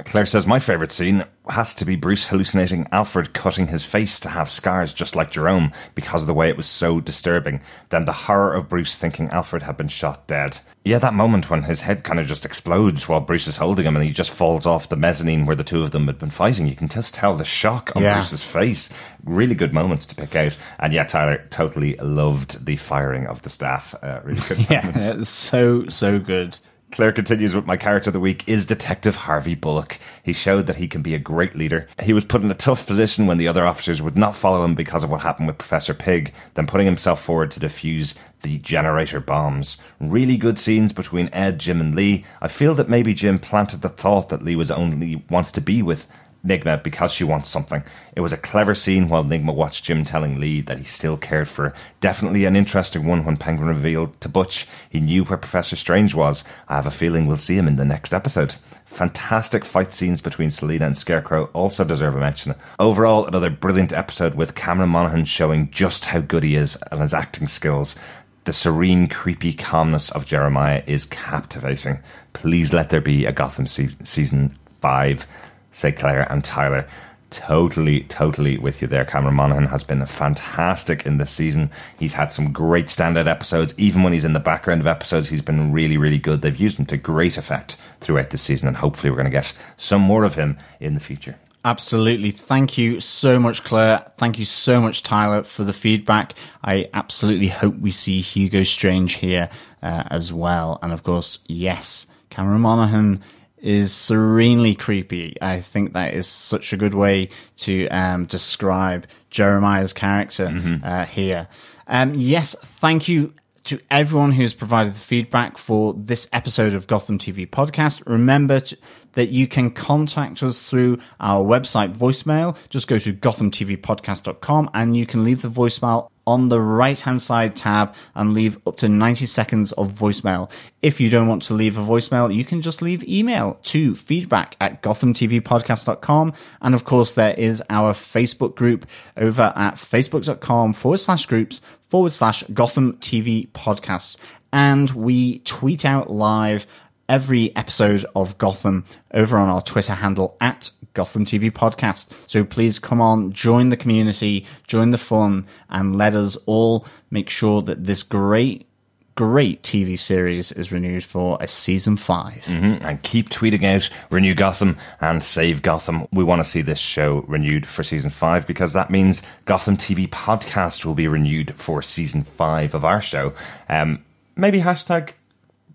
Claire says, My favourite scene has to be Bruce hallucinating Alfred cutting his face to have scars just like Jerome because of the way it was so disturbing. Then the horror of Bruce thinking Alfred had been shot dead. Yeah, that moment when his head kind of just explodes while Bruce is holding him and he just falls off the mezzanine where the two of them had been fighting. You can just tell the shock on Yeah. Bruce's face. Really good moments to pick out. And yeah, Tyler totally loved the firing of the staff. Uh, really good Yeah, moments. so so good. Claire continues with my character of the week is Detective Harvey Bullock. He showed that he can be a great leader. He was put in a tough position when the other officers would not follow him because of what happened with Professor Pig, then putting himself forward to defuse the generator bombs. Really good scenes between Ed, Jim, and Lee. I feel that maybe Jim planted the thought that Lee was only wants to be with Nygma because she wants something. It was a clever scene while Nygma watched Jim telling Lee that he still cared for her. Definitely an interesting one when Penguin revealed to Butch he knew where Professor Strange was. I have a feeling we'll see him in the next episode. Fantastic fight scenes between Selina and Scarecrow also deserve a mention. Overall, another brilliant episode with Cameron Monaghan showing just how good he is and his acting skills. The serene, creepy calmness of Jeremiah is captivating. Please let there be a Gotham se- season five say Claire and Tyler. Totally, totally with you there. Cameron Monaghan has been fantastic in this season. He's had some great standout episodes. Even when he's in the background of episodes, he's been really, really good. They've used him to great effect throughout the season, and hopefully, we're going to get some more of him in the future. Absolutely. Thank you so much, Claire. Thank you so much, Tyler, for the feedback. I absolutely hope we see Hugo Strange here uh, as well. And of course, yes, Cameron Monaghan is serenely creepy. I think that is such a good way to um, describe Jeremiah's character uh, here. Um, yes, thank you to everyone who's provided the feedback for this episode of Gotham TV podcast. Remember to, that you can contact us through our website voicemail. Just go to gothamtvpodcast.com and you can leave the voicemail on the right hand side tab and leave up to 90 seconds of voicemail. If you don't want to leave a voicemail, you can just leave email to feedback at gothamtvpodcast.com. And of course, there is our Facebook group over at facebook.com forward slash groups forward slash Gotham TV podcasts. And we tweet out live every episode of Gotham over on our Twitter handle at Gotham TV Podcast. So please come on, join the community, join the fun, and let us all make sure that this great, great TV series is renewed for a season 5 Mhm. And keep tweeting out Renew Gotham and Save Gotham. We want to see this show renewed for season five because that means Gotham TV podcast will be renewed for season five of our show. Um, maybe hashtag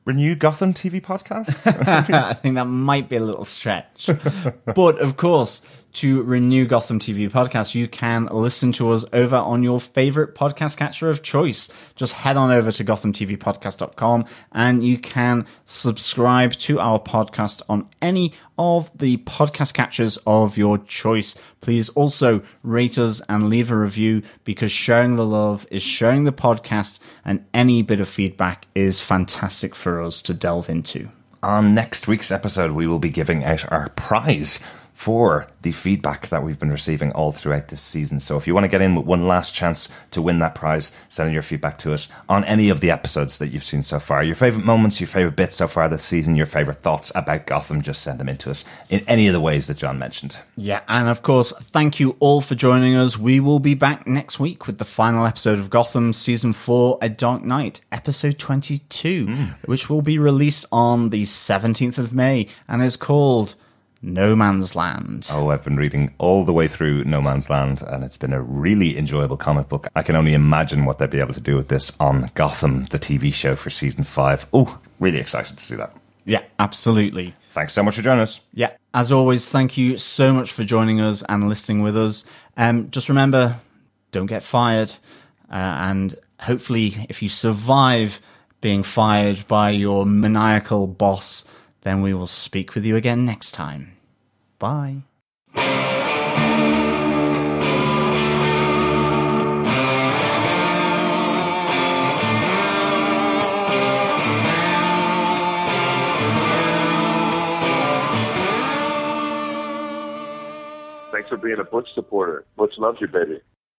Renew Gotham TV podcast. I think that might be a little stretch. but of course, to renew Gotham TV podcast, you can listen to us over on your favorite podcast catcher of choice. Just head on over to gothamtvpodcast.com and you can subscribe to our podcast on any of the podcast catchers of your choice. Please also rate us and leave a review because sharing the love is sharing the podcast and any bit of feedback is fantastic for us to delve into. On next week's episode, we will be giving out our prize for the feedback that we've been receiving all throughout this season. So if you want to get in with one last chance to win that prize, send your feedback to us on any of the episodes that you've seen so far. Your favorite moments, your favorite bits so far this season, your favorite thoughts about Gotham, just send them in to us in any of the ways that John mentioned. Yeah, and of course, thank you all for joining us. We will be back next week with the final episode of Gotham Season 4 A Dark Knight, episode 22, hmm. which will be released on the 17th of May and is called No Man's Land. Oh, I've been reading all the way through No Man's Land, and it's been a really enjoyable comic book. I can only imagine what they'd be able to do with this on Gotham, the TV show for season five. Oh, really excited to see that. Yeah, absolutely. Thanks so much for joining us. Yeah, as always, thank you so much for joining us and listening with us. Um, just remember, don't get fired, uh, and hopefully, if you survive being fired by your maniacal boss, then we will speak with you again next time. Bye. Thanks for being a Butch supporter. Butch loves you, baby.